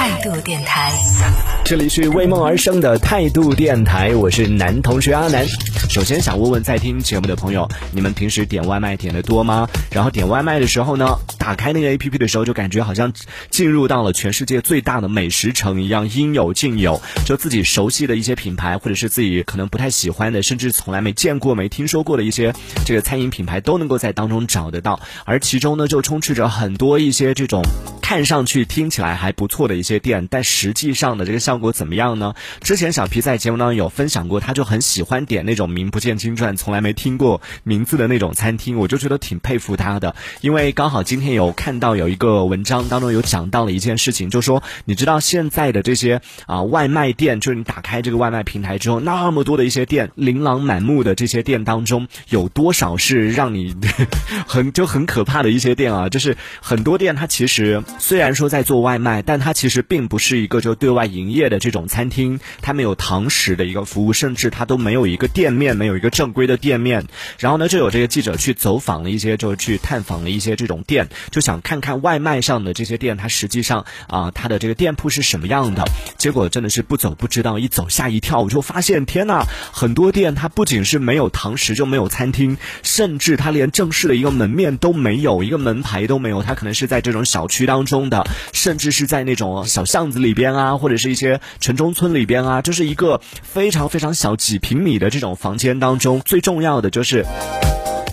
态度电台，这里是为梦而生的态度电台，我是男同学阿南。首先想问问在听节目的朋友，你们平时点外卖点的多吗？然后点外卖的时候呢，打开那个 A P P 的时候，就感觉好像进入到了全世界最大的美食城一样，应有尽有。就自己熟悉的一些品牌，或者是自己可能不太喜欢的，甚至从来没见过、没听说过的一些这个餐饮品牌，都能够在当中找得到。而其中呢，就充斥着很多一些这种。看上去听起来还不错的一些店，但实际上的这个效果怎么样呢？之前小皮在节目当中有分享过，他就很喜欢点那种名不见经传、从来没听过名字的那种餐厅，我就觉得挺佩服他的。因为刚好今天有看到有一个文章当中有讲到了一件事情，就说你知道现在的这些啊外卖店，就是你打开这个外卖平台之后，那么多的一些店，琳琅满目的这些店当中，有多少是让你很就 很可怕的一些店啊？就是很多店它其实。虽然说在做外卖，但它其实并不是一个就对外营业的这种餐厅，它没有堂食的一个服务，甚至它都没有一个店面，没有一个正规的店面。然后呢，就有这个记者去走访了一些，就去探访了一些这种店，就想看看外卖上的这些店，它实际上啊，它的这个店铺是什么样的。结果真的是不走不知道，一走吓一跳，我就发现天呐，很多店它不仅是没有堂食，就没有餐厅，甚至它连正式的一个门面都没有，一个门牌都没有，它可能是在这种小区当中。中的，甚至是在那种小巷子里边啊，或者是一些城中村里边啊，就是一个非常非常小几平米的这种房间当中，最重要的就是。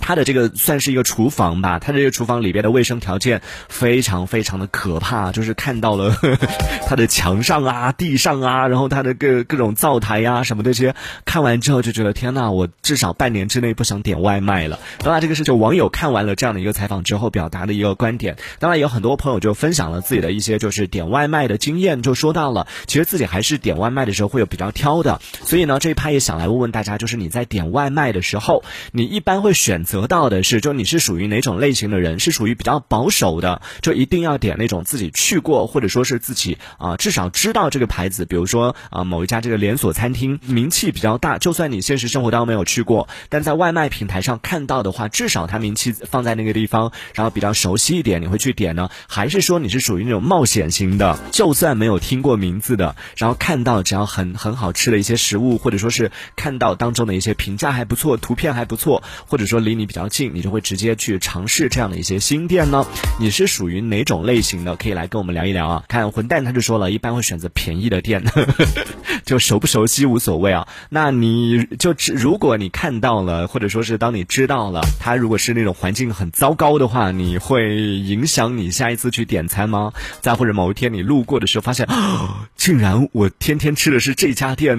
他的这个算是一个厨房吧，他这个厨房里边的卫生条件非常非常的可怕，就是看到了 他的墙上啊、地上啊，然后他的各各种灶台呀什么这些，看完之后就觉得天呐，我至少半年之内不想点外卖了。当然，这个是就网友看完了这样的一个采访之后表达的一个观点。当然，有很多朋友就分享了自己的一些就是点外卖的经验，就说到了其实自己还是点外卖的时候会有比较挑的。所以呢，这一趴也想来问问大家，就是你在点外卖的时候，你一般会选择。得到的是，就你是属于哪种类型的人？是属于比较保守的，就一定要点那种自己去过，或者说是自己啊至少知道这个牌子。比如说啊某一家这个连锁餐厅名气比较大，就算你现实生活当中没有去过，但在外卖平台上看到的话，至少它名气放在那个地方，然后比较熟悉一点，你会去点呢？还是说你是属于那种冒险型的？就算没有听过名字的，然后看到只要很很好吃的一些食物，或者说是看到当中的一些评价还不错，图片还不错，或者说离你。比较近，你就会直接去尝试这样的一些新店呢？你是属于哪种类型的？可以来跟我们聊一聊啊！看混蛋他就说了一般会选择便宜的店，就熟不熟悉无所谓啊。那你就如果你看到了，或者说是当你知道了，他如果是那种环境很糟糕的话，你会影响你下一次去点餐吗？再或者某一天你路过的时候发现，竟然我天天吃的是这家店，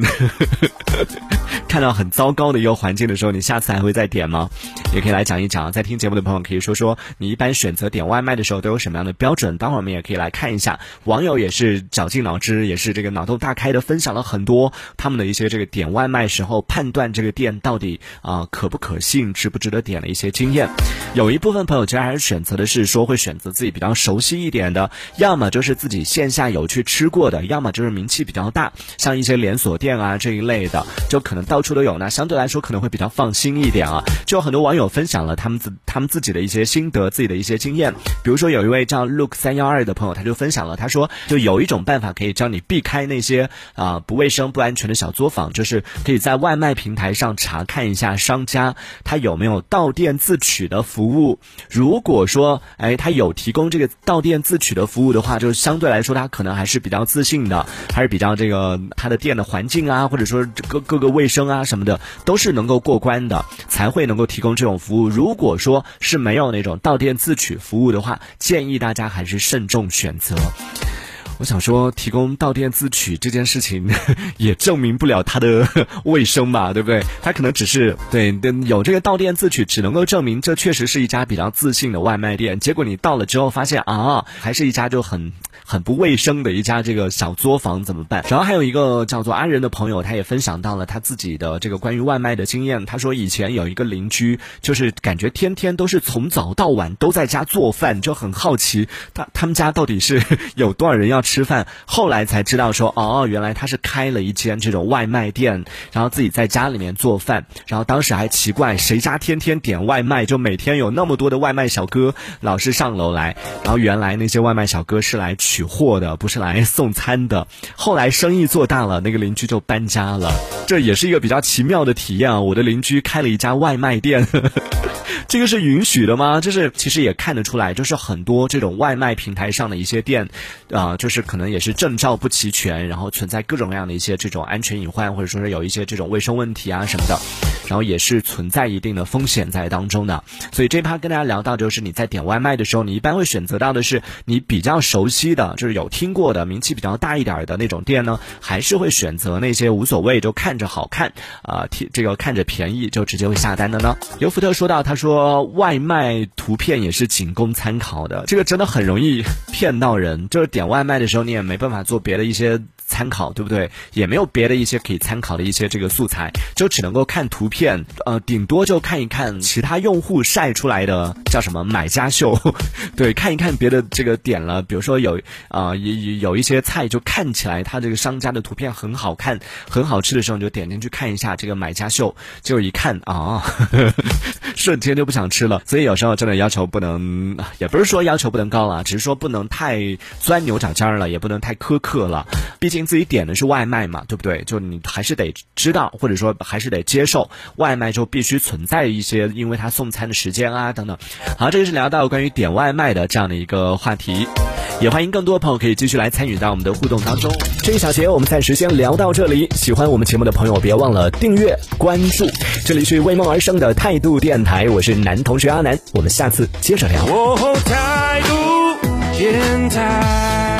看到很糟糕的一个环境的时候，你下次还会再点吗？也可以来讲一讲，在听节目的朋友可以说说你一般选择点外卖的时候都有什么样的标准。待会儿我们也可以来看一下，网友也是绞尽脑汁，也是这个脑洞大开的分享了很多他们的一些这个点外卖时候判断这个店到底啊可不可信、值不值得点的一些经验。有一部分朋友其实还是选择的是说会选择自己比较熟悉一点的，要么就是自己线下有去吃过的，要么就是名气比较大，像一些连锁店啊这一类的，就可能到处都有，那相对来说可能会比较放心一点啊。就有很多网友。分享了他们自他们自己的一些心得，自己的一些经验。比如说，有一位叫 Look 三幺二的朋友，他就分享了，他说，就有一种办法可以教你避开那些啊不卫生、不安全的小作坊，就是可以在外卖平台上查看一下商家他有没有到店自取的服务。如果说，哎，他有提供这个到店自取的服务的话，就相对来说他可能还是比较自信的，还是比较这个他的店的环境啊，或者说各各个卫生啊什么的，都是能够过关的，才会能够提供这种。服务，如果说是没有那种到店自取服务的话，建议大家还是慎重选择。我想说，提供到店自取这件事情，也证明不了它的 卫生吧，对不对？它可能只是对有这个到店自取，只能够证明这确实是一家比较自信的外卖店。结果你到了之后发现啊，还是一家就很。很不卫生的一家这个小作坊怎么办？然后还有一个叫做安仁的朋友，他也分享到了他自己的这个关于外卖的经验。他说以前有一个邻居，就是感觉天天都是从早到晚都在家做饭，就很好奇他他们家到底是 有多少人要吃饭。后来才知道说哦，原来他是开了一间这种外卖店，然后自己在家里面做饭。然后当时还奇怪谁家天天点外卖，就每天有那么多的外卖小哥老是上楼来。然后原来那些外卖小哥是来取。取货的，不是来送餐的。后来生意做大了，那个邻居就搬家了，这也是一个比较奇妙的体验啊！我的邻居开了一家外卖店。这个是允许的吗？就是其实也看得出来，就是很多这种外卖平台上的一些店，啊，就是可能也是证照不齐全，然后存在各种各样的一些这种安全隐患，或者说是有一些这种卫生问题啊什么的，然后也是存在一定的风险在当中的。所以这趴跟大家聊到，就是你在点外卖的时候，你一般会选择到的是你比较熟悉的，就是有听过的、名气比较大一点的那种店呢，还是会选择那些无所谓就看着好看啊，这个看着便宜就直接会下单的呢？尤福特说到，他说。说外卖图片也是仅供参考的，这个真的很容易骗到人。就是点外卖的时候，你也没办法做别的一些。参考对不对？也没有别的一些可以参考的一些这个素材，就只能够看图片，呃，顶多就看一看其他用户晒出来的叫什么买家秀，对，看一看别的这个点了，比如说有啊有有一些菜就看起来它这个商家的图片很好看，很好吃的时候，你就点进去看一下这个买家秀，就一看啊，瞬间就不想吃了。所以有时候真的要求不能，也不是说要求不能高了，只是说不能太钻牛角尖了，也不能太苛刻了，毕竟。自己点的是外卖嘛，对不对？就你还是得知道，或者说还是得接受外卖就必须存在一些，因为他送餐的时间啊等等。好，这就是聊到关于点外卖的这样的一个话题，也欢迎更多朋友可以继续来参与到我们的互动当中。这一小节我们暂时先聊到这里，喜欢我们节目的朋友别忘了订阅关注。这里是为梦而生的态度电台，我是男同学阿南，我们下次接着聊。态度电台。